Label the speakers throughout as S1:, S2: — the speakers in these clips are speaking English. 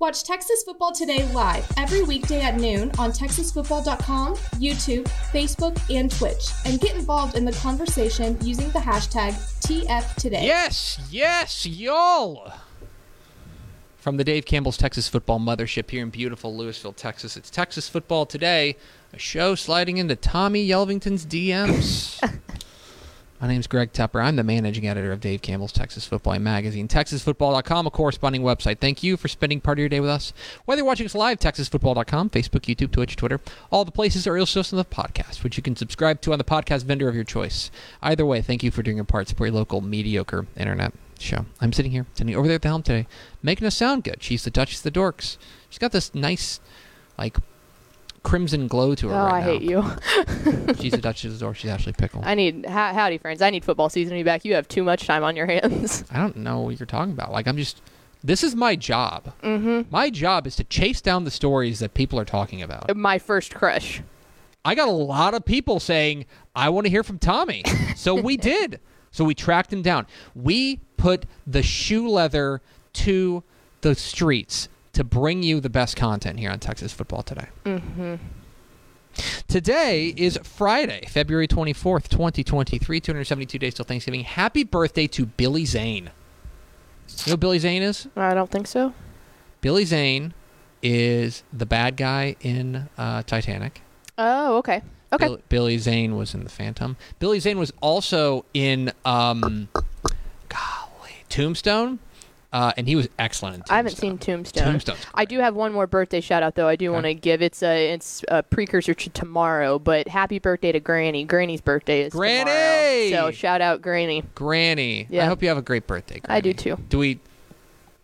S1: Watch Texas Football Today live every weekday at noon on TexasFootball.com, YouTube, Facebook, and Twitch, and get involved in the conversation using the hashtag TFToday.
S2: Yes, yes, y'all. From the Dave Campbell's Texas Football Mothership here in beautiful Lewisville, Texas, it's Texas Football Today, a show sliding into Tommy Yelvington's DMs. My name's Greg Tepper. I'm the managing editor of Dave Campbell's Texas Football Magazine, TexasFootball.com, a corresponding website. Thank you for spending part of your day with us. Whether you're watching us live, TexasFootball.com, Facebook, YouTube, Twitch, Twitter, all the places are also on the podcast, which you can subscribe to on the podcast vendor of your choice. Either way, thank you for doing your part. Support your local mediocre internet show. I'm sitting here, sitting over there at the helm today, making us sound good. She's the Duchess of the Dorks. She's got this nice, like, crimson glow to her
S3: Oh,
S2: right
S3: I
S2: now.
S3: hate you.
S2: She's a Duchess of the She's Ashley Pickle.
S3: I need how, howdy, friends. I need football season to be back. You have too much time on your hands.
S2: I don't know what you're talking about. Like, I'm just. This is my job. Mm-hmm. My job is to chase down the stories that people are talking about.
S3: My first crush.
S2: I got a lot of people saying, I want to hear from Tommy. so we did. So we tracked him down. We put the shoe leather to the streets to bring you the best content here on Texas Football Today. Mm-hmm. Today is Friday, February 24th, 2023, 272 days till Thanksgiving. Happy birthday to Billy Zane. You know who Billy Zane is?
S3: I don't think so.
S2: Billy Zane is the bad guy in uh, Titanic.
S3: Oh, okay. Okay.
S2: Bill- Billy Zane was in the Phantom. Billy Zane was also in um, golly, Tombstone, uh, and he was excellent. In Tombstone.
S3: I haven't seen Tombstone.
S2: Tombstone.
S3: I do have one more birthday shout out though. I do want to give it's a it's a precursor to tomorrow, but happy birthday to Granny. Granny's birthday is
S2: Granny!
S3: tomorrow. So shout out Granny.
S2: Granny.
S3: Yeah.
S2: I hope you have a great birthday.
S3: I do too.
S2: Do we?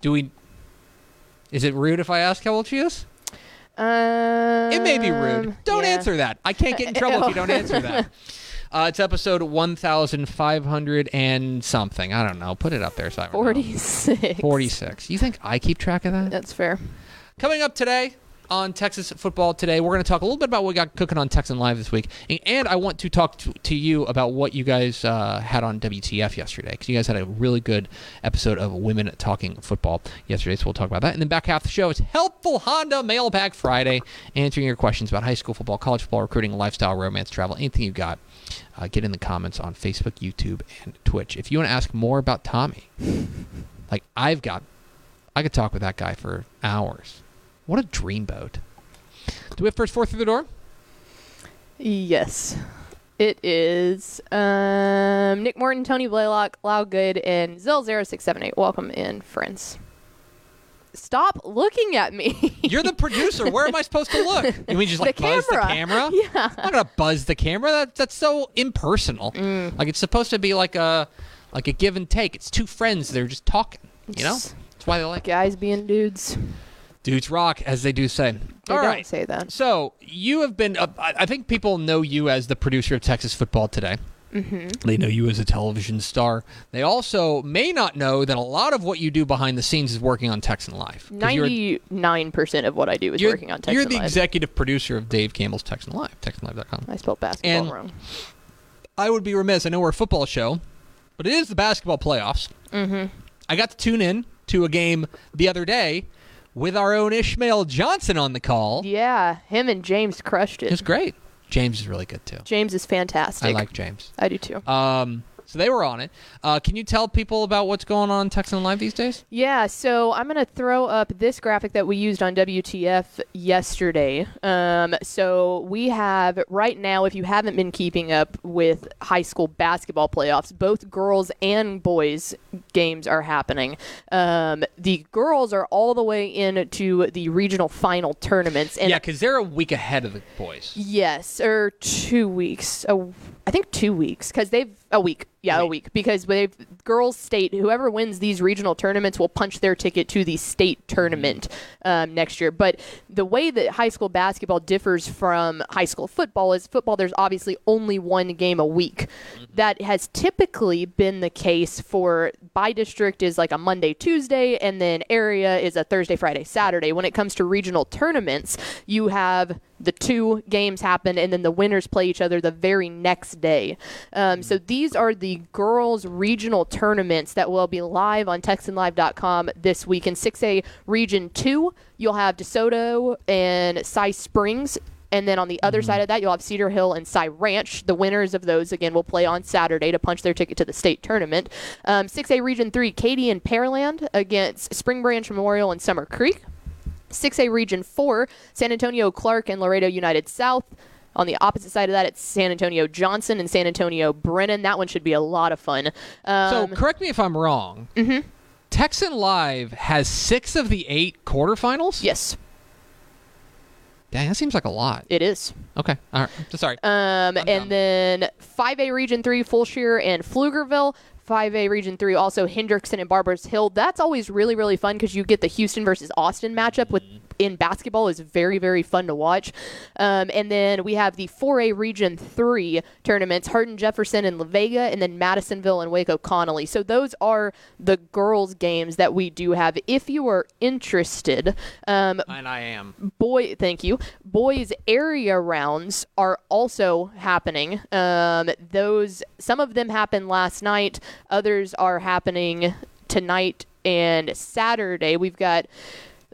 S2: Do we? Is it rude if I ask how old she is?
S3: Um,
S2: It may be rude. Don't
S3: yeah.
S2: answer that. I can't get in trouble if you don't answer that. Uh, it's episode 1,500 and something. I don't know. Put it up there so I remember.
S3: Forty six.
S2: 46. You think I keep track of that?
S3: That's fair.
S2: Coming up today on Texas Football Today, we're going to talk a little bit about what we got cooking on Texan Live this week. And- I want to talk to, to you about what you guys uh, had on WTF yesterday, because you guys had a really good episode of Women Talking Football yesterday. So we'll talk about that. And then back half the show is Helpful Honda Mailbag Friday, answering your questions about high school football, college football, recruiting, lifestyle, romance, travel, anything you've got. Uh, get in the comments on Facebook, YouTube, and Twitch. If you want to ask more about Tommy, like I've got, I could talk with that guy for hours. What a dreamboat. Do we have first four through the door?
S3: Yes. It is um, Nick Morton, Tony Blaylock, Loud Good, and Zill0678. Welcome in, friends. Stop looking at me.
S2: You're the producer. Where am I supposed to look? You mean just like
S3: The
S2: buzz
S3: camera.
S2: the camera?
S3: Yeah.
S2: I'm not gonna buzz the camera. That, that's so impersonal.
S3: Mm.
S2: Like it's supposed to be like a like a give and take. It's two friends. They're just talking. You know. That's why they like.
S3: Guys being dudes.
S2: dudes rock, as they do say.
S3: They
S2: All
S3: don't
S2: right.
S3: say that.
S2: So you have been. Uh, I I think people know you as the producer of Texas Football Today.
S3: Mm-hmm.
S2: They know you as a television star. They also may not know that a lot of what you do behind the scenes is working on Texan Live.
S3: Ninety-nine percent of what I do is working on Texas
S2: You're the
S3: Live.
S2: executive producer of Dave Campbell's Texan Live, TexanLive.com.
S3: I spelled basketball
S2: And-
S3: wrong.
S2: I would be remiss. I know we're a football show, but it is the basketball playoffs.
S3: Mm-hmm.
S2: I got to tune in to a game the other day with our own Ishmael Johnson on the call.
S3: Yeah, him and James crushed
S2: It
S3: it.
S2: was great. James is really good too.
S3: James is fantastic.
S2: I like James.
S3: I do too.
S2: Um, So they were on it. Uh, can you tell people about what's going on in Texan Live these days?
S3: Yeah, so I'm going to throw up this graphic that we used on WTF yesterday. Um, so we have right now, if you haven't been keeping up with high school basketball playoffs, both girls and boys games are happening. Um, the girls are all the way into the regional final tournaments. And
S2: yeah, because they're a week ahead of the boys.
S3: Yes, or two weeks. Oh, I think two weeks because they've a week. Yeah, a week because they've girls state whoever wins these regional tournaments will punch their ticket to the state tournament um, next year. But the way that high school basketball differs from high school football is football. There's obviously only one game a week. That has typically been the case for by district is like a Monday, Tuesday, and then area is a Thursday, Friday, Saturday. When it comes to regional tournaments, you have the two games happen and then the winners play each other the very next day. Um, so these are the girls' regional tournaments that will be live on TexanLive.com this week. In 6A Region 2, you'll have DeSoto and Cy Springs. And then on the other side of that, you'll have Cedar Hill and Cy Ranch. The winners of those, again, will play on Saturday to punch their ticket to the state tournament. Um, 6A Region 3, Katy and Pearland against Spring Branch Memorial and Summer Creek. 6A Region 4, San Antonio Clark and Laredo United South. On the opposite side of that, it's San Antonio Johnson and San Antonio Brennan. That one should be a lot of fun.
S2: So
S3: Um,
S2: correct me if I'm wrong. Mm-hmm. Texan Live has six of the eight quarterfinals.
S3: yes,
S2: Dang, that seems like a lot.
S3: it is.
S2: Okay, all right. Sorry.
S3: Um, and then 5A Region 3, Fulshear and Pflugerville. 5A Region 3, also Hendrickson and Barbers Hill. That's always really, really fun because you get the Houston versus Austin matchup with mm-hmm. In basketball is very, very fun to watch. Um, and then we have the 4A Region 3 tournaments, Hardin Jefferson and La Vega, and then Madisonville and Waco Connolly. So those are the girls' games that we do have. If you are interested, um,
S2: and I am.
S3: boy thank you boys area rounds are also happening um, those some of them happened last night others are happening tonight and saturday we've got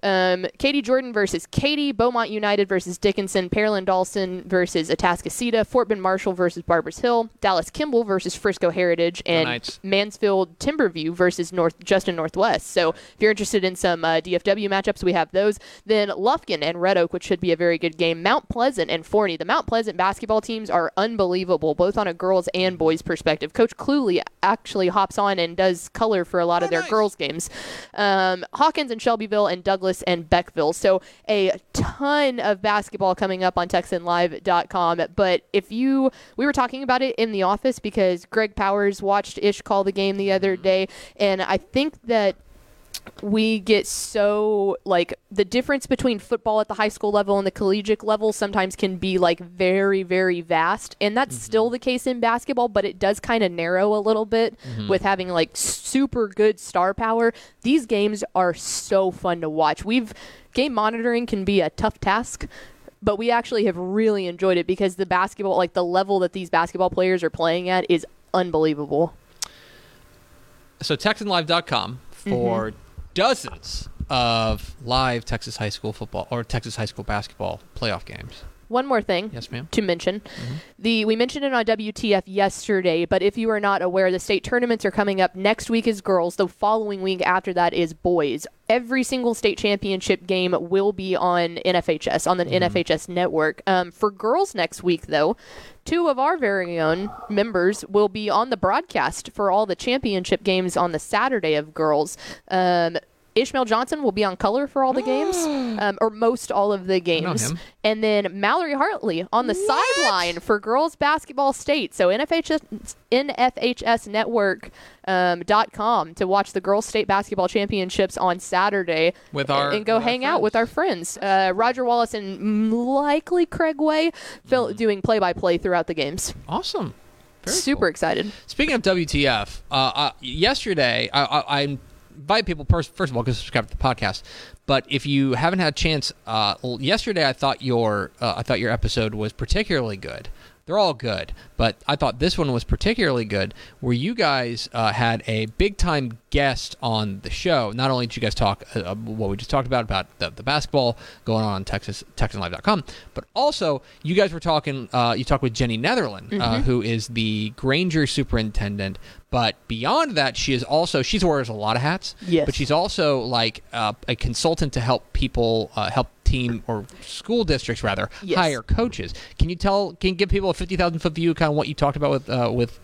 S3: um, Katy Jordan versus Katy, Beaumont United versus Dickinson, Pearland Dawson versus Atascocita, Fort Bend Marshall versus Barbers Hill, Dallas Kimball versus Frisco Heritage, and Mansfield Timberview versus North Justin Northwest. So if you're interested in some uh, DFW matchups, we have those. Then Lufkin and Red Oak, which should be a very good game. Mount Pleasant and Forney. The Mount Pleasant basketball teams are unbelievable, both on a girls and boys perspective. Coach Cluley actually hops on and does color for a lot of
S2: Oh,
S3: their
S2: nice.
S3: girls games. Um, Hawkins and Shelbyville and Douglas and Beckville. So a ton of basketball coming up on TexanLive.com. But if you, we were talking about it in the office because Greg Powers watched Ish call the game the other mm-hmm. day, and I think that we get so like the difference between football at the high school level and the collegiate level sometimes can be like very very vast. And that's mm-hmm. still the case in basketball but it does kind of narrow a little bit mm-hmm. with having like super good star power. These games are so fun to watch. We've game monitoring can be a tough task but we actually have really enjoyed it because the basketball like the level that these basketball players are playing at is unbelievable.
S2: So TexanLive.com for mm-hmm. Dozens of live Texas high school football or Texas high school basketball playoff games.
S3: One more thing
S2: Yes, ma'am.
S3: to mention. The we mentioned it on WTF yesterday, but if you are not aware, the state tournaments are coming up next week is girls. The following week after that is boys. Every single state championship game will be on NFHS on the NFHS network. Um, for girls next week, though, two of our very own members will be on the broadcast for all the championship games on the Saturday of girls. Um, Ishmael Johnson will be on color for all the games, um, or most all of the games.
S2: him.
S3: And then Mallory Hartley on the sideline for girls basketball state. So NFHS, NFHS Network um, dot com to watch the girls state basketball championships on Saturday
S2: With
S3: and-
S2: our-
S3: and, go
S2: with our
S3: hang out with our friends. Uh, Roger Wallace and likely Craig Way Phil,
S2: Mm-hmm.
S3: doing play by play throughout the games.
S2: Awesome. Very
S3: Super
S2: cool.
S3: excited.
S2: Speaking of WTF, uh, uh, yesterday I, I, I invite people pers- first of all to subscribe to the podcast. But if you haven't had a chance, uh, yesterday I thought your uh, I thought your episode was particularly good they're all good, but I thought this one was particularly good, where you guys uh, had a big time guest on the show. Not only did you guys talk uh, uh, what we just talked about about the, the basketball going on on Texas TexanLive.com, but also you guys were talking. Uh, you talked with Jenny Netherland, uh, who is the Granger superintendent. But beyond that, she is also she wears a lot of hats.
S3: Yes.
S2: But she's also like uh, a consultant to help people uh, help team or school districts rather
S3: Yes.
S2: hire coaches. Can you tell? Can you give people a fifty thousand foot view, kind of what you talked about with uh, with?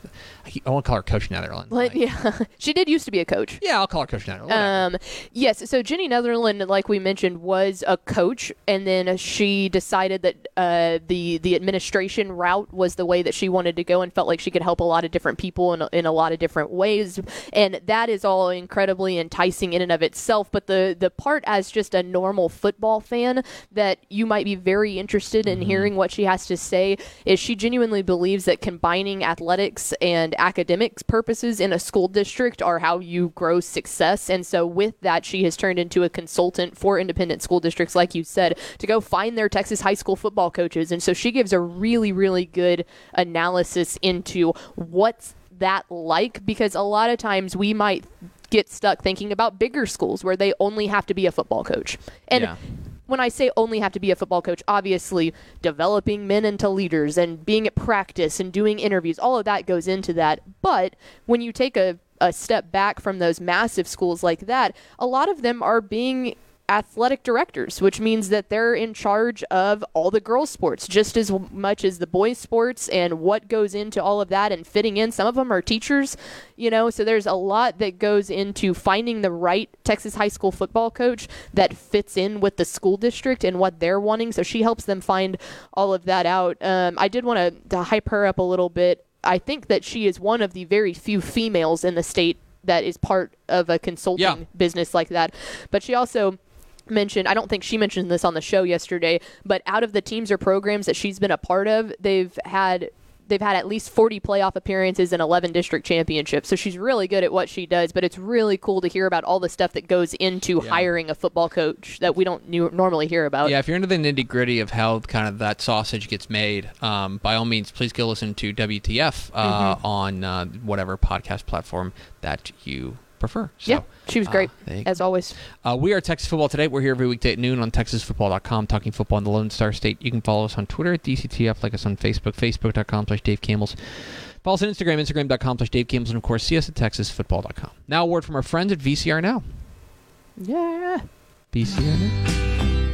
S2: I want to call her Coach Netherland. Like-
S3: yeah, she did used to be a coach.
S2: yeah, I'll call her Coach Netherland.
S3: Um, yes. So Jenny Netherland, like we mentioned, was a coach, and then she decided that uh, the the administration route was the way that she wanted to go, and felt like she could help a lot of different people in, in a lot of different ways, and that is all incredibly enticing in and of itself. But the the part as just a normal football fan that you might be very interested in mm-hmm. hearing what she has to say is she genuinely believes that combining athletics and academics purposes in a school district are how you grow success. And so, with that, she has turned into a consultant for independent school districts, like you said, to go find their Texas high school football coaches. And so, she gives a really, really good analysis into what's that like because a lot of times we might get stuck thinking about bigger schools where they only have to be a football coach. And
S2: Yeah.
S3: When I say only have to be a football coach, obviously developing men into leaders and being at practice and doing interviews, all of that goes into that. But when you take a, a step back from those massive schools like that, a lot of them are being athletic directors, which means that they're in charge of all the girls' sports just as much as the boys' sports and what goes into all of that and fitting in. Some of them are teachers, you know, so there's a lot that goes into finding the right Texas high school football coach that fits in with the school district and what they're wanting. So she helps them find all of that out. Um, I did want to hype her up a little bit. I think that she is one of the very few females in the state that is part of a consulting
S2: Yeah.
S3: business like that. But she also mentioned I don't think she mentioned this on the show yesterday, but out of the teams or programs that she's been a part of, they've had they've had at least 40 playoff appearances and 11 district championships. So she's really good at what she does, but it's really cool to hear about all the stuff that goes into
S2: Yeah.
S3: hiring a football coach that we don't nu- normally hear about.
S2: Yeah, if you're into the nitty gritty of how kind of that sausage gets made, um, by all means, please go listen to WTF uh,
S3: Mm-hmm.
S2: on uh, whatever podcast platform that you prefer. So,
S3: Yeah, she was
S2: uh,
S3: great
S2: go.
S3: as always.
S2: Uh, we are Texas Football Today. We're here every weekday at noon on TexasFootball.com, talking football in the Lone Star State. You can follow us on Twitter at DCTF, like us on Facebook, Facebook.com slash Dave Campbell. Follow us on Instagram, Instagram.com slash Dave Campbell, and of course, see us at TexasFootball.com. Now, a word from our friends at VCR Now.
S3: Yeah.
S2: VCR Now.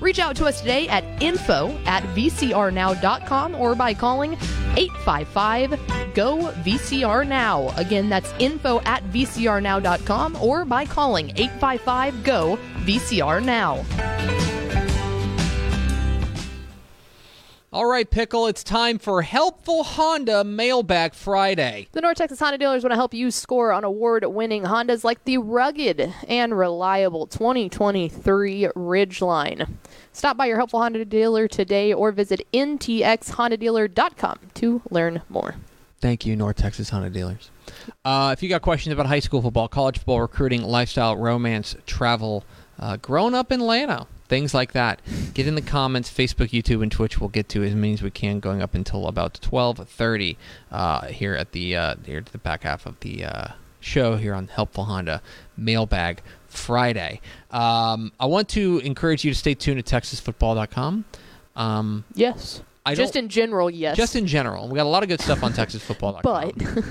S3: Reach out to us today at info at vcrnow.com or by calling 855 GO VCR Now. Again, that's info at vcrnow.com or by calling 855 GO VCR Now.
S2: All right, Pickle, it's time for Helpful Honda Mailbag Friday.
S3: The North Texas Honda dealers want to help you score on award winning Hondas like the rugged and reliable 2023 Ridgeline. Stop by your helpful Honda dealer today or visit ntxhondadealer.com to learn more.
S2: Thank you, North Texas Honda dealers. Uh, if you got questions about high school football, college football, recruiting, lifestyle, romance, travel, uh, growing up in Llano, things like that, get in the comments. Facebook, YouTube, and Twitch. We'll get to as many as we can, going up until about twelve thirty uh, here at the uh, here to the back half of the uh, show here on Helpful Honda Mailbag Friday. Um, I want to encourage you to stay tuned to TexasFootball.com. Um,
S3: Yes.
S2: I
S3: Just in general, yes.
S2: just in general, we got a lot of good stuff on TexasFootball.com.
S3: but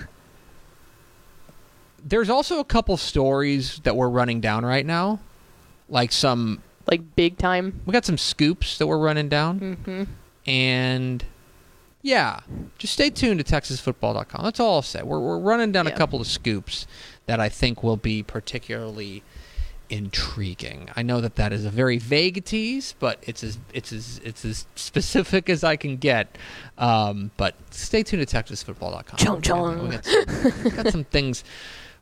S2: there's also a couple stories that we're running down right now, like some
S3: Like big time.
S2: we got some scoops that we're running down,
S3: Mm-hmm.
S2: and yeah, just stay tuned to TexasFootball.com. That's all I'll say. We're we're running down a couple of scoops that I think will be particularly intriguing. I know that that is a very vague tease, but it's as it's as it's as specific as I can get. Um, but stay tuned to TexasFootball.com.
S3: Chung chung.
S2: We got some, got some things.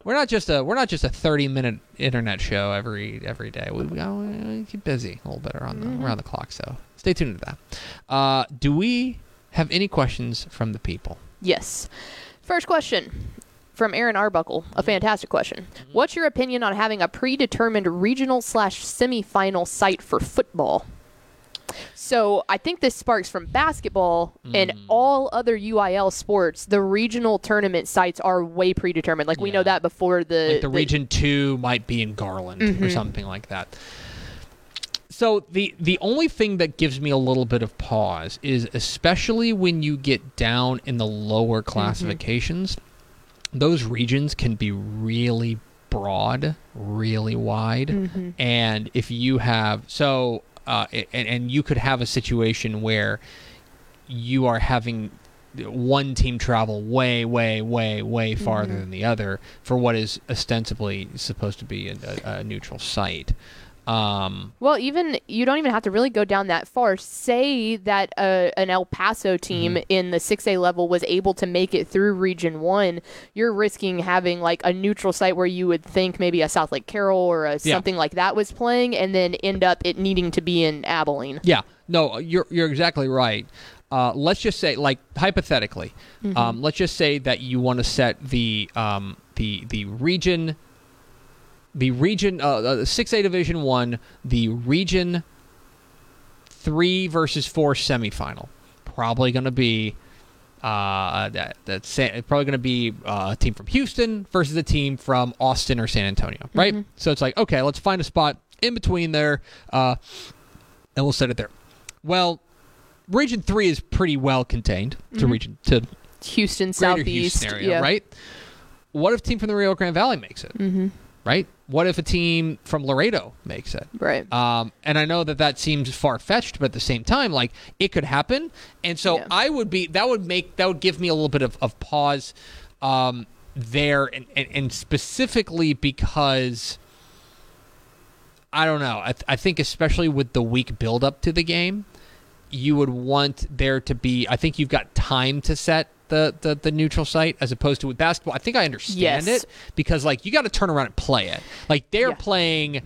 S2: We're not just a we're not just a thirty minute internet show every every day. We, we, oh, we keep busy a little bit around the, mm-hmm. around the clock. So stay tuned to that. Uh, do we have any questions from the people?
S3: Yes. First question from Aaron Arbuckle. A mm-hmm. fantastic question. Mm-hmm. What's your opinion on having a predetermined regional slash semifinal site for football? So I think this sparks from basketball and mm. all other UIL sports. The regional tournament sites are way predetermined. Like we know that before the
S2: like the, region two might be in Garland or mm-hmm. something like that. So the the only thing that gives me a little bit of pause is especially when you get down in the lower mm-hmm. classifications, those regions can be really broad, really wide, mm-hmm. and if you have so uh, and, and you could have a situation where you are having one team travel way, way, way, way farther than the other for what is ostensibly supposed to be a, a, a neutral site. Um,
S3: Well, even you don't even have to really go down that far. Say that uh, an El Paso team
S2: Mm-hmm.
S3: in the 6A level was able to make it through Region 1, you're risking having like a neutral site where you would think maybe a Southlake Carroll or a,
S2: Yeah.
S3: something like that was playing and then end up it needing to be in Abilene.
S2: yeah, no, you're you're exactly right. Uh, let's just say, like hypothetically, um, let's just say that you want to set the um, the the region, the region, uh, six A Division One, the region three versus four semifinal. Probably going to be uh, that that's probably going to be uh, a team from Houston versus a team from Austin or San Antonio, right? So it's like, okay, let's find a spot in between there, uh, and we'll set it there. Well, Region Three is pretty well contained to region to
S3: Houston Southeast.
S2: Houston area,
S3: yeah.
S2: right? What if team from the Rio Grande Valley makes it? Mm-hmm. Right? What if a team from Laredo makes it?
S3: Right.
S2: Um, and I know that that seems far fetched, but at the same time, like it could happen. And so
S3: Yeah.
S2: I would be that would make that would give me a little bit of, of pause um, there, and, and and specifically because I don't know. I, th- I think especially with the week build up to the game, you would want there to be. I think you've got time to set. The, the, the neutral site as opposed to with basketball. I think I understand
S3: Yes.
S2: it because like you got to turn around and play it. Like they're
S3: Yeah.
S2: playing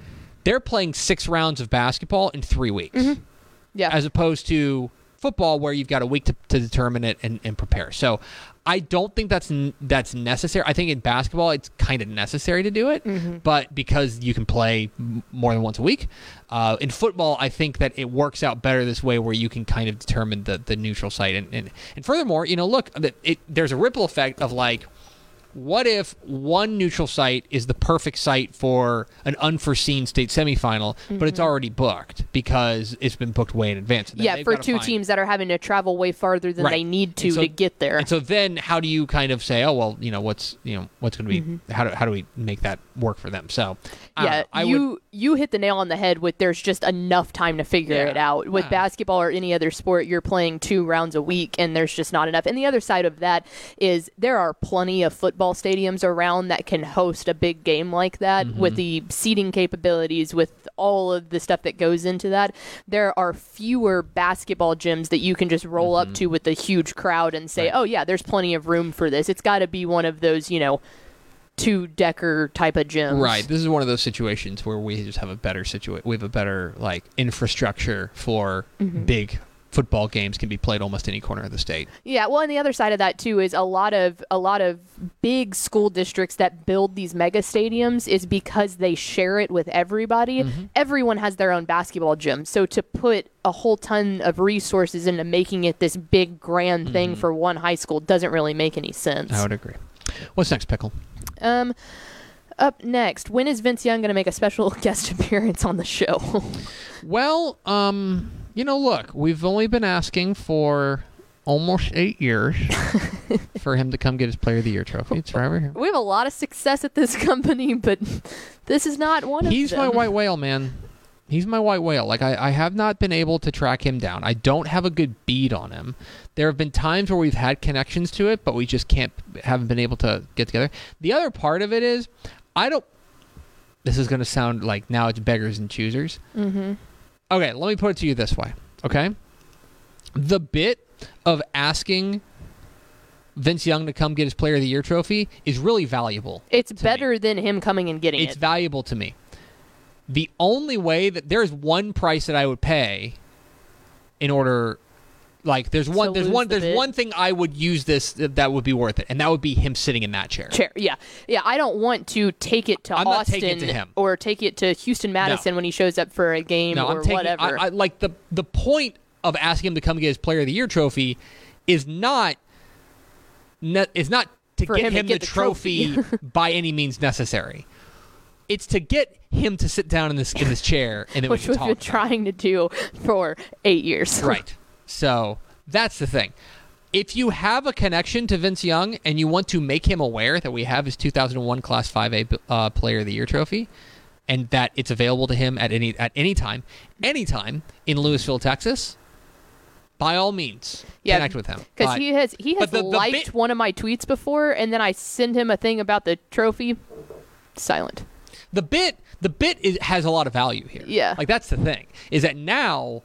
S2: they're playing six rounds of basketball in three weeks mm-hmm.
S3: yeah.
S2: as opposed to football where you've got a week to, to determine it and, and prepare so i don't think that's n- that's necessary. I think in basketball it's kind of necessary to do it but because you can play m- more than once a week uh, in football i think that it works out better this way where you can kind of determine the, the neutral site. And, and, and furthermore you know look that it, there's a ripple effect of like what if one neutral site is the perfect site for an unforeseen state semifinal, but it's already booked because it's been booked way in advance?
S3: Yeah, for two
S2: find-
S3: teams that are having to travel way farther than
S2: Right.
S3: they need to
S2: so-
S3: to get there.
S2: And so then, how do you kind of say, oh well, you know, what's you know what's going to be
S3: Mm-hmm.
S2: how do how do we make that work for them? So I
S3: yeah.
S2: I
S3: you
S2: would
S3: you hit the nail on the head with there's just enough time to figure
S2: Yeah.
S3: it out. With
S2: Yeah.
S3: basketball or any other sport, you're playing two rounds a week and there's just not enough. And the other side of that is there are plenty of football stadiums around that can host a big game like that
S2: Mm-hmm.
S3: with the seating capabilities, with all of the stuff that goes into that. There are fewer basketball gyms that you can just roll up to with a huge crowd and say,
S2: Mm-hmm. Right.
S3: "Oh yeah, there's plenty of room for this." It's got to be one of those, you know, two decker type of gyms.
S2: right. This is one of those situations where we just have a better situation. We have a better like infrastructure for
S3: Mm-hmm.
S2: big football games can be played almost any corner of the state.
S3: Yeah, well, and the other side of that too is a lot of a lot of big school districts that build these mega stadiums is because they share it with everybody.
S2: Mm-hmm.
S3: Everyone has their own basketball gym, so to put a whole ton of resources into making it this big grand thing for one high school doesn't really make any sense.
S2: Mm-hmm. I would agree. What's next, pickle?
S3: Um, up next, when is Vince Young going to make a special guest appearance on the show?
S2: Well, um, you know, look, we've only been asking for almost eight years for him to come get his Player of the Year trophy. It's right over here.
S3: We have a lot of success at this company, but this is not one of the
S2: He's
S3: them.
S2: my white whale, man. He's my white whale. Like I, I have not been able to track him down. I don't have a good bead on him. There have been times where we've had connections to it, but we just can't haven't been able to get together. The other part of it is I don't this is gonna sound like now it's beggars and choosers.
S3: Mm-hmm.
S2: Okay, let me put it to you this way. Okay? The bit of asking Vince Young to come get his player of the year trophy is really valuable.
S3: It's
S2: me.
S3: better than him coming and getting
S2: It's
S3: it.
S2: It's valuable to me. The only way that there's one price that I would pay in order like there's one there's one
S3: the
S2: there's
S3: bid?
S2: one thing I would use this that would be worth it and that would be him sitting in that chair.
S3: Chair, yeah, yeah. I don't want to take it to
S2: I'm
S3: Austin
S2: it to him.
S3: or take it to Houston Madison when he shows up for a game
S2: No,
S3: or
S2: I'm taking
S3: whatever.
S2: I, I, like the the point of asking him to come get his player of the year trophy is not ne- is not to
S3: For
S2: get
S3: him to get
S2: the
S3: the
S2: trophy,
S3: trophy.
S2: by any means necessary. It's to get him to sit down in this in this chair and then
S3: which
S2: we
S3: we've been trying to do for eight years.
S2: right. So that's the thing. If you have a connection to Vince Young and you want to make him aware that we have his 2001 Class 5A uh, Player of the Year trophy, and that it's available to him at any at any time, anytime in Lewisville, Texas, by all means,
S3: Yeah,
S2: connect with him.
S3: Because he has he has
S2: the- the
S3: liked
S2: bit-
S3: one of my tweets before, and then I send him a thing about the trophy. Silent.
S2: the bit the bit is, has a lot of value here.
S3: Yeah.
S2: like that's the thing is that now.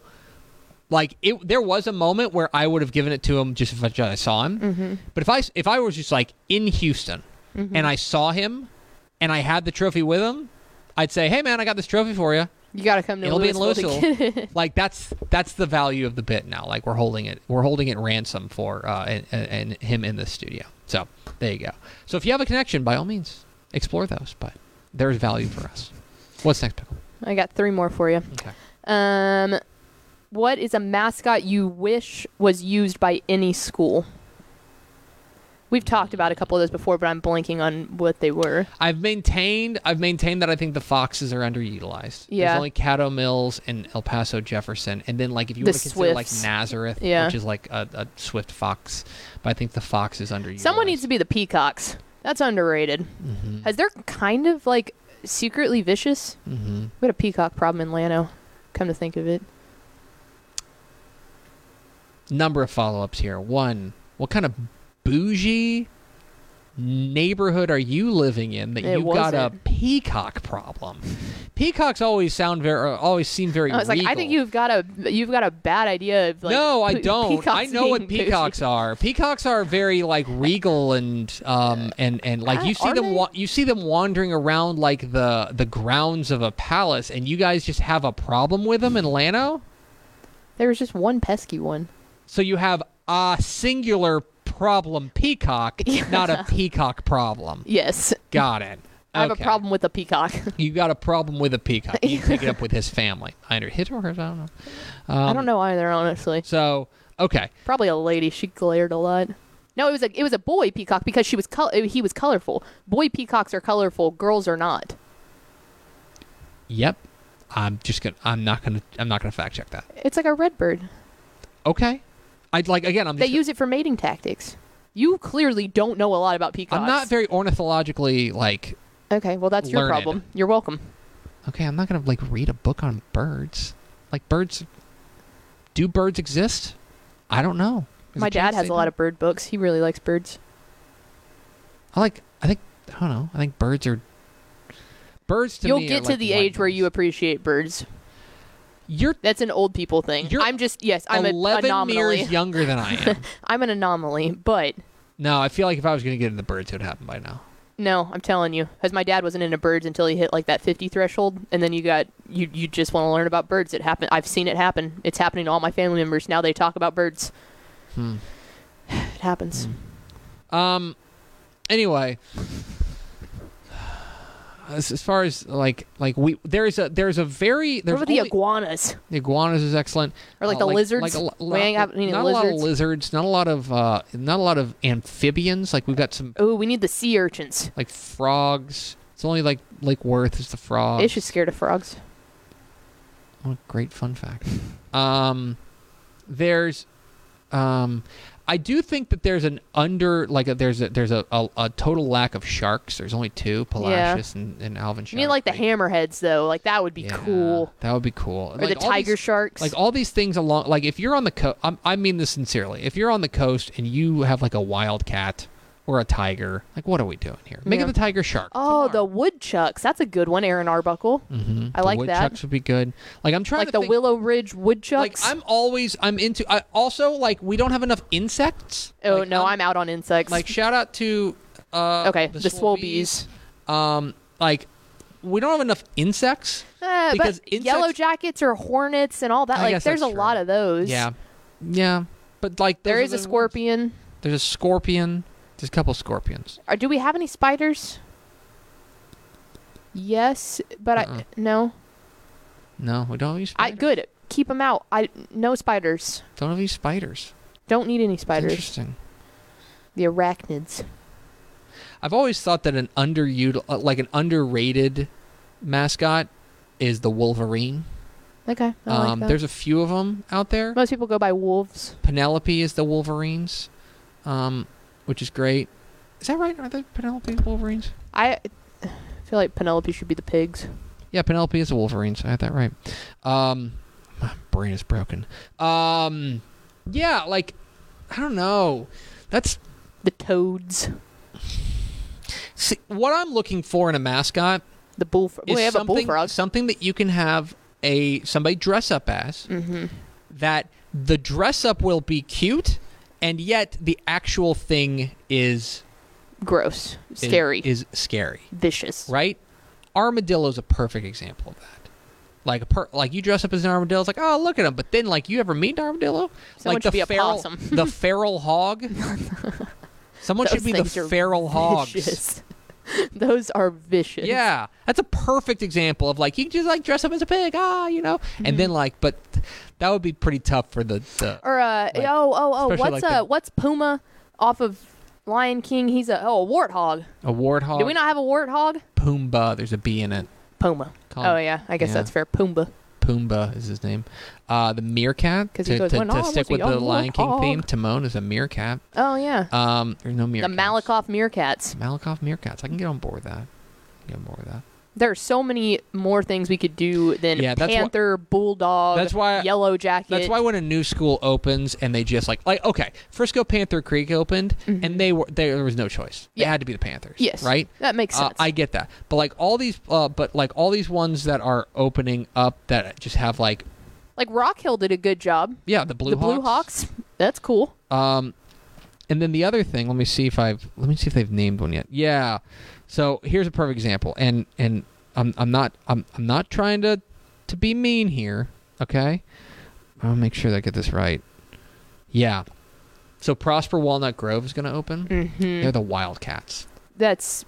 S2: Like it, there was a moment where I would have given it to him just if I, just, I saw him.
S3: Mm-hmm.
S2: But if I if I was just like in Houston and I saw him and I had the trophy with him, I'd say, "Hey man, I got this trophy for you."
S3: You got to come to
S2: It'll be in
S3: Lewisville. to
S2: Lewisville.
S3: get it.
S2: like that's that's the value of the bit now. Like we're holding it we're holding it ransom for uh, and, and, and him in the studio. So there you go. So if you have a connection, by all means, explore those. But there's value for us. What's next, pickle?
S3: I got three more for you.
S2: Okay.
S3: Um, what is a mascot you wish was used by any school? We've talked about a couple of those before, but I'm blanking on what they were.
S2: I've maintained I've maintained that I think the Foxes are underutilized.
S3: Yeah.
S2: There's only Caddo Mills and El Paso Jefferson, and then like if you
S3: The
S2: want to consider like Nazareth,
S3: Yeah.
S2: which is like a, a Swift Fox, but I think the Fox is underutilized.
S3: Someone needs to be the Peacocks. That's underrated.
S2: Mm-hmm.
S3: As they're kind of like secretly vicious.
S2: Mm-hmm.
S3: We had a peacock problem in Llano. Come to think of it.
S2: Number of follow-ups here. One, what kind of bougie neighborhood are you living in that
S3: It
S2: you've got a peacock problem? Peacocks always sound very, uh, always seem very.
S3: I was like, I think you've got a you've got a bad idea of like.
S2: no, I don't. I know what
S3: being bougie.
S2: peacocks are. Peacocks are very like regal and um and and like
S3: Uh,
S2: you see them wa- you see them wandering around like the the grounds of a palace, and you guys just have a problem with them in Llano.
S3: There was just one pesky one.
S2: So you have a singular problem peacock, not a peacock problem.
S3: Yes,
S2: Got it.
S3: I have a problem with a peacock.
S2: You got a problem with a peacock. You take it up with his family. I under his or hers, I don't know. Um,
S3: I don't know either, honestly.
S2: So okay,
S3: Probably a lady. She glared a lot. No, it was a it was a boy peacock because she was col- he was colorful. Boy peacocks are colorful. Girls are not.
S2: yep. I'm just gonna. I'm not gonna. I'm not gonna fact check that.
S3: It's like a red bird.
S2: Okay. I'd like again. I'm
S3: They
S2: just,
S3: use it for mating tactics. You clearly don't know a lot about peacocks.
S2: I'm not very ornithologically like.
S3: Okay, well that's your problem. You're welcome.
S2: Okay, I'm not gonna like read a book on birds. Like birds. Do birds exist? I don't know. There's
S3: My dad has a lot of bird books. He really likes birds.
S2: I like. I think. I don't know. I think birds are. Birds to
S3: You'll get to the age where you appreciate birds.
S2: You're
S3: That's an old people thing.
S2: You're
S3: I'm just yes, I'm an
S2: 11
S3: anomaly.
S2: years younger than I am.
S3: I'm an anomaly, but
S2: no, I feel like if I was going to get into birds, it would happen by now.
S3: no, I'm telling you, because my dad wasn't into birds until he hit like that 50 threshold, and then you got you you just want to learn about birds. It happened. I've seen it happen. It's happening to all my family members now. They talk about birds.
S2: Hmm.
S3: It happens.
S2: Um. Anyway, as, as far as like like we there's a there's a very there's
S3: what about the iguanas
S2: the iguanas is excellent
S3: or like
S2: Uh,
S3: the lizards?
S2: Like a, lo- not
S3: lizards.
S2: a lot of lizards. Not a lot of uh, not a lot of amphibians. Like we've got some
S3: oh, we need the sea urchins.
S2: like frogs. It's only like Lake Worth is the frog.
S3: Ish is scared of frogs.
S2: What a great fun fact. Um, there's, um, I do think that there's an under like a, there's a there's a, a, a total lack of sharks. There's only two, Palacios and, and Alvin.
S3: I mean, like the hammerheads though. Like that would be
S2: Yeah,
S3: cool.
S2: That would be cool.
S3: Or the tiger sharks.
S2: Like all these things along, like if you're on the coast, I mean this sincerely. If you're on the coast and you have like a wild cat or a tiger, like what are we doing here? Make
S3: Yeah.
S2: it the tiger shark.
S3: oh, the woodchucks. That's a good one, Aaron Arbuckle.
S2: mm-hmm.
S3: I like that.
S2: woodchucks would be good. Like I'm trying to
S3: Like
S2: to
S3: the
S2: think,
S3: Willow Ridge
S2: Like
S3: woodchucks.
S2: I'm always I'm into. I also like we don't have enough insects.
S3: oh
S2: Like,
S3: no, I'm, out on insects.
S2: Like shout out to uh
S3: okay,
S2: the, Swolbees.
S3: Swolbees.
S2: Um, like we don't have enough insects.
S3: Eh,
S2: because
S3: but
S2: insects-
S3: yellow jackets or hornets and all that.
S2: I
S3: like
S2: guess
S3: there's a
S2: that's true.
S3: lot of those.
S2: Yeah, yeah. But like
S3: There
S2: those
S3: is
S2: are
S3: a
S2: the-
S3: scorpion.
S2: There's a scorpion. There's a couple scorpions.
S3: Or do we have any spiders? Yes, but
S2: Uh-uh.
S3: I no.
S2: No, we don't have any
S3: I good. Keep them out. I no spiders.
S2: Don't have any spiders.
S3: Don't need any spiders.
S2: Interesting.
S3: The arachnids.
S2: I've always thought that an underutil, uh, like an underrated mascot, is the Wolverine.
S3: Okay, I
S2: um,
S3: like that.
S2: there's a few of them out there.
S3: Most people go by wolves.
S2: Penelope is the Wolverines, um, which is great. Is that right? Are they Penelope Wolverines?
S3: I feel like Penelope should be the pigs.
S2: Yeah, Penelope is a Wolverines. I had that right. Um, my brain is broken. Um, yeah, like I don't know. That's
S3: The toads.
S2: see, what I'm looking for in a mascot
S3: The bullfrog. we have a
S2: something
S3: bullfrog.
S2: something that you can have a somebody dress up as.
S3: Mm-hmm.
S2: That the dress up will be cute, and yet the actual thing is
S3: Gross. Scary.
S2: is scary.
S3: vicious.
S2: right? Armadillo is a perfect example of that. Like a per- like you dress up as an armadillo, it's like oh look at him. But then like you ever meet an armadillo?
S3: Someone
S2: like
S3: should
S2: the
S3: be a
S2: feral,
S3: possum.
S2: the feral hog. Someone
S3: Those
S2: should be the feral hogs.
S3: vicious. Those are vicious.
S2: Yeah, that's a perfect example of like you just like dress up as a pig, ah, you know, and
S3: Mm-hmm.
S2: then like, but that would be pretty tough for the. the
S3: Or uh
S2: Like,
S3: oh oh oh what's
S2: like
S3: uh
S2: the-
S3: what's Puma off of Lion King? He's a oh a warthog.
S2: a warthog.
S3: Do we not have a warthog?
S2: Pumbaa? There's a B in it.
S3: Puma.
S2: Call
S3: Oh yeah, I guess
S2: yeah.
S3: that's fair. Pumbaa.
S2: Pumbaa is his name. Uh, the meerkat.
S3: he
S2: To,
S3: goes,
S2: to,
S3: "When
S2: to
S3: I
S2: stick with the Lion King
S3: warthog."
S2: theme, Timon is a meerkat.
S3: Oh yeah.
S2: Um, there's no
S3: the. Malakoff meerkats.
S2: Malakoff meerkats. I can get on board with that. Get on board with that.
S3: There are so many more things we could do than
S2: Yeah, that's why-
S3: panther, bulldog,
S2: That's why-
S3: yellow jacket.
S2: That's why when a new school opens and they just like like okay, Frisco Panther Creek opened and they were there was no choice. It
S3: Mm-hmm. Yeah.
S2: had to be the Panthers.
S3: Yes.
S2: Right.
S3: that makes
S2: Uh,
S3: sense.
S2: I get that, but like all these, uh, but like all these ones that are opening up that just have like,
S3: like Rock Hill did a good job.
S2: yeah, the blue
S3: the
S2: Hawks.
S3: Blue Hawks. That's cool.
S2: Um, and then the other thing, let me see if I've let me see if they've named one yet. Yeah. So here's a perfect example, and and I'm I'm not I'm I'm not trying to to be mean here. Okay. I'll make sure that I get this right. Yeah. So Prosper Walnut Grove is going to open.
S3: Mm-hmm.
S2: They're the Wildcats.
S3: That's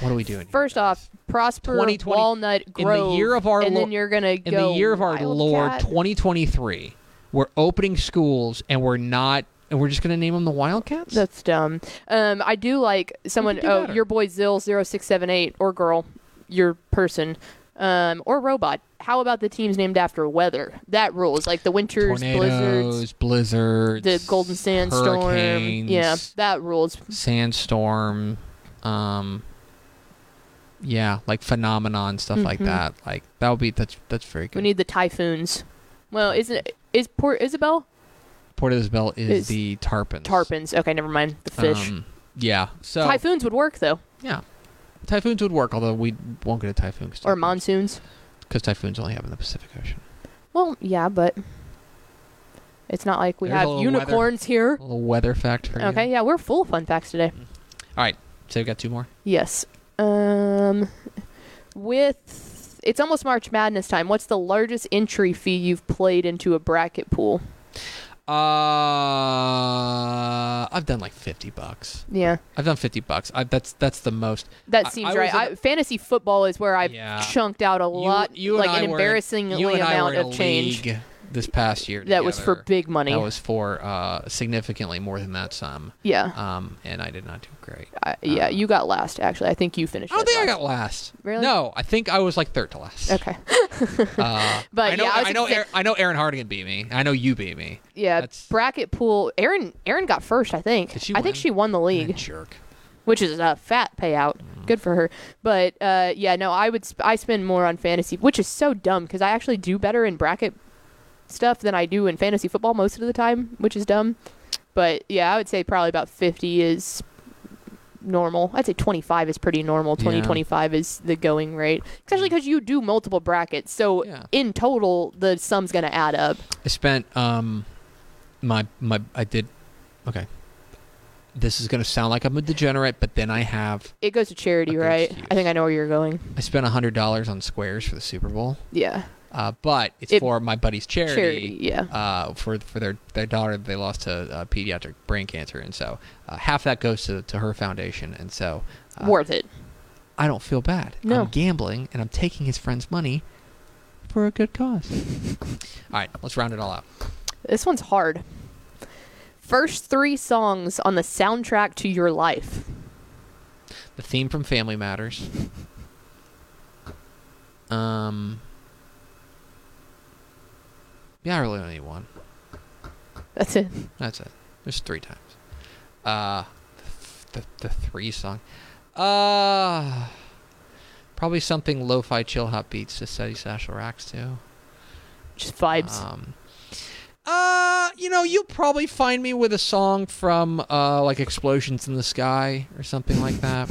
S2: What are we doing?
S3: first
S2: guys?
S3: off, Prosper
S2: 2020
S3: Walnut
S2: in
S3: Grove.
S2: the year of our
S3: and
S2: Lo-
S3: then you're gonna
S2: in
S3: go
S2: the year of our Lord 2023, we're opening schools and we're not, and we're just going to name them the Wildcats.
S3: That's dumb. Um, I do like someone.
S2: do
S3: Oh,
S2: better.
S3: your boy Zill 0678 or girl, your person, um, or robot. How about the teams named after weather? That rules. Like the winters,
S2: Tornadoes,
S3: blizzards,
S2: blizzards,
S3: the golden sandstorm.
S2: hurricanes,
S3: Yeah, that rules.
S2: sandstorm, um, yeah, like phenomenon stuff like
S3: Mhm.
S2: that. Like that would be that's that's very good.
S3: We need the typhoons. Well, isn't is Port Isabel
S2: Port of Isabel is,
S3: is
S2: the tarpons.
S3: tarpons? Okay, never mind. The fish.
S2: Um, yeah. So
S3: typhoons would work though,
S2: yeah, typhoons would work. Although we won't get a typhoon cause
S3: or monsoons.
S2: because typhoons only happen in the Pacific Ocean.
S3: Well, yeah, but it's not like we
S2: There's
S3: have
S2: little weather-
S3: unicorns here.
S2: A little weather fact for you.
S3: Okay, yeah, we're full of fun facts today.
S2: All right. So we got two more.
S3: Yes. Um, with it's almost March Madness time. What's the largest entry fee you've played into a bracket pool?
S2: Uh, I've done like fifty bucks.
S3: Yeah,
S2: I've done fifty bucks. I, that's that's the most.
S3: that
S2: I-
S3: seems
S2: I
S3: right.
S2: in a-
S3: I, fantasy football is where I've
S2: Yeah.
S3: chunked out a lot,
S2: you
S3: like an
S2: I were in-
S3: embarrassingly
S2: and I
S3: amount of change.
S2: league this past year.
S3: that was for big money.
S2: That was for uh, significantly more than that sum.
S3: yeah.
S2: Um, and I did not do great.
S3: I, yeah, you got last. Actually, I think you finished.
S2: I don't think I got last.
S3: Really?
S2: No, I think I was like third to last.
S3: Okay.
S2: Uh,
S3: But
S2: I know,
S3: yeah, I
S2: I know,
S3: say-
S2: Aaron, I know Aaron Hardigan beat me. I know you beat me.
S3: Yeah,
S2: That's-
S3: bracket pool. Aaron Aaron got first, I think.
S2: Did she
S3: I think she won the league,
S2: jerk.
S3: which is a fat payout. Good for her. But uh, yeah, no, I would sp- I spend more on fantasy, which is so dumb because I actually do better in bracket stuff than I do in fantasy football most of the time, which is dumb. But yeah, I would say probably about 50 is normal. I'd say 25 is pretty normal. 20
S2: Yeah.
S3: 25 is the going rate. Especially because you do multiple brackets. So
S2: Yeah.
S3: in total, the sum's going to add up.
S2: I spent um my my I did okay. This is gonna sound like I'm a degenerate, but then I have
S3: It goes to charity, right?
S2: excuse.
S3: I think I know where you're going.
S2: I spent hundred dollars on squares for the Super Bowl.
S3: Yeah.
S2: Uh, but it's
S3: It-
S2: for my buddy's charity.
S3: Charity, yeah.
S2: Uh, for for their their daughter, they lost to uh, pediatric brain cancer, and so uh, half that goes to to her foundation, and so uh,
S3: Worth it.
S2: I don't feel bad.
S3: No.
S2: I'm gambling, and I'm taking his friend's money for a good cause. all right, let's round it all out.
S3: This one's hard. First three songs on the soundtrack to your life.
S2: The theme from Family Matters. Um. Yeah, I really only need one.
S3: That's it.
S2: That's it. There's three times. Uh, the, the, the three song. Uh, probably something lo-fi chill hop beats to Steady Satchel Racks to.
S3: Just vibes.
S2: Um, uh, you know, you'll probably find me with a song from uh, like Explosions in the Sky or something like that.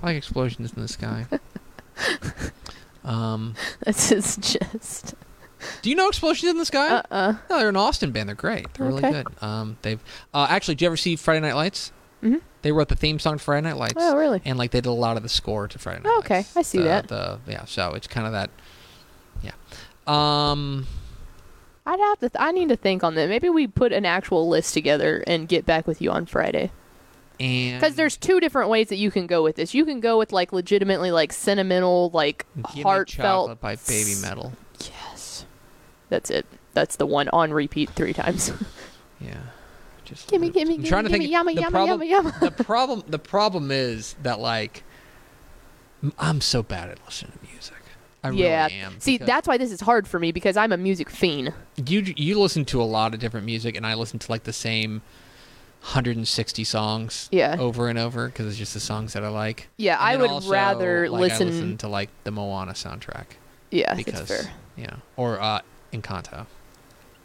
S2: I like Explosions in the Sky. um,
S3: That's his just.
S2: do you know Explosions in the Sky?
S3: Uh uh
S2: No, they're an Austin band. They're great. They're really
S3: Okay.
S2: good. Um, they've uh, actually. Did you ever see Friday Night Lights?
S3: Mhm.
S2: They wrote the theme song to Friday Night Lights.
S3: Oh, really?
S2: And like they did a lot of the score to Friday Night
S3: Oh, okay.
S2: Lights.
S3: I see
S2: The-
S3: that.
S2: The yeah. So it's kind of that. Yeah. Um.
S3: I'd have to. Th- I need to think on that. Maybe we put an actual list together and get back with you on Friday.
S2: And
S3: Because there's two different ways that you can go with this. You can go with like legitimately like sentimental, like
S2: Give Me
S3: heartfelt.
S2: Chocolate by Babymetal.
S3: Yes. That's it. That's the one on repeat three times.
S2: Yeah. Just
S3: gimme, gimme,
S2: I'm
S3: gimme,
S2: trying to
S3: gimme,
S2: think.
S3: yummy,
S2: the
S3: yummy,
S2: problem,
S3: yummy, yummy.
S2: the problem. The problem is that like, I'm so bad at listening to music. I
S3: yeah.
S2: really am.
S3: See, that's why this is hard for me because I'm a music fiend.
S2: you you listen to a lot of different music and i listen to like the same 160 songs
S3: Yeah.
S2: over and over because it's just the songs that i like
S3: Yeah,
S2: And
S3: I would
S2: also,
S3: rather
S2: like,
S3: listen.
S2: I listen to like the moana soundtrack
S3: yeah,
S2: because
S3: that's fair.
S2: you know or uh encanto.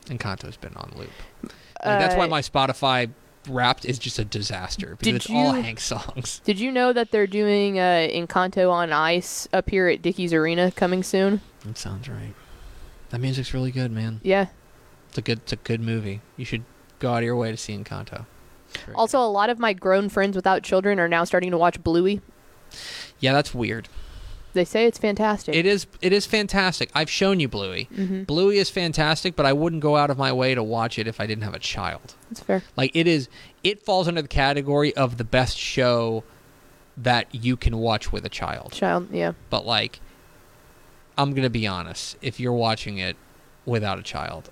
S2: Encanto's been on loop. Like, that's why
S3: Uh,
S2: my spotify wrapped is just a disaster because it's all hank songs.
S3: Did you know that they're doing uh, Encanto on Ice up here at Dickies Arena coming soon?
S2: that sounds right. That music's really good man.
S3: Yeah.
S2: it's a good it's a good movie. You should go out of your way to see encanto.
S3: Also, a lot of my grown friends without children are now starting to watch Bluey.
S2: yeah that's weird
S3: They say it's fantastic.
S2: It is it is fantastic. I've shown you Bluey.
S3: Mhm.
S2: Bluey is fantastic, but I wouldn't go out of my way to watch it if I didn't have a child.
S3: That's fair.
S2: Like it is it falls under the category of the best show that you can watch with a child.
S3: Child, yeah.
S2: But like I'm going to be honest, if you're watching it without a child,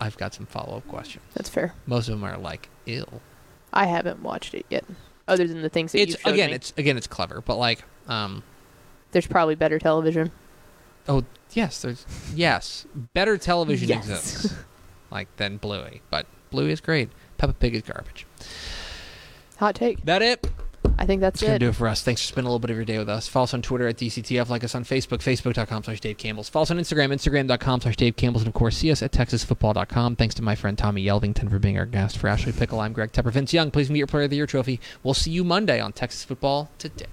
S2: I've got some follow-up questions.
S3: That's fair.
S2: Most of them are like ill.
S3: I haven't watched it yet, other than the things that
S2: It's
S3: you showed
S2: again,
S3: me.
S2: it's again it's clever, but like um
S3: There's probably better television.
S2: oh, yes, there's yes, better television
S3: Yes.
S2: exists like than Bluey, but Bluey is great. Peppa Pig is garbage.
S3: Hot take.
S2: That it?
S3: I think that's
S2: That's gonna do it for us. Thanks for spending a little bit of your day with us. Follow us on Twitter at DCTF. Like us on Facebook, facebook.com slash Dave Campbell's. Follow us on Instagram, instagram.com slash Dave Campbell's. And, of course, see us at texasfootball.com. Thanks to my friend Tommy Yelvington for being our guest. For Ashley Pickle, I'm Greg Tepper. Vince Young, please meet your Player of the Year trophy. We'll see you Monday on Texas Football Today.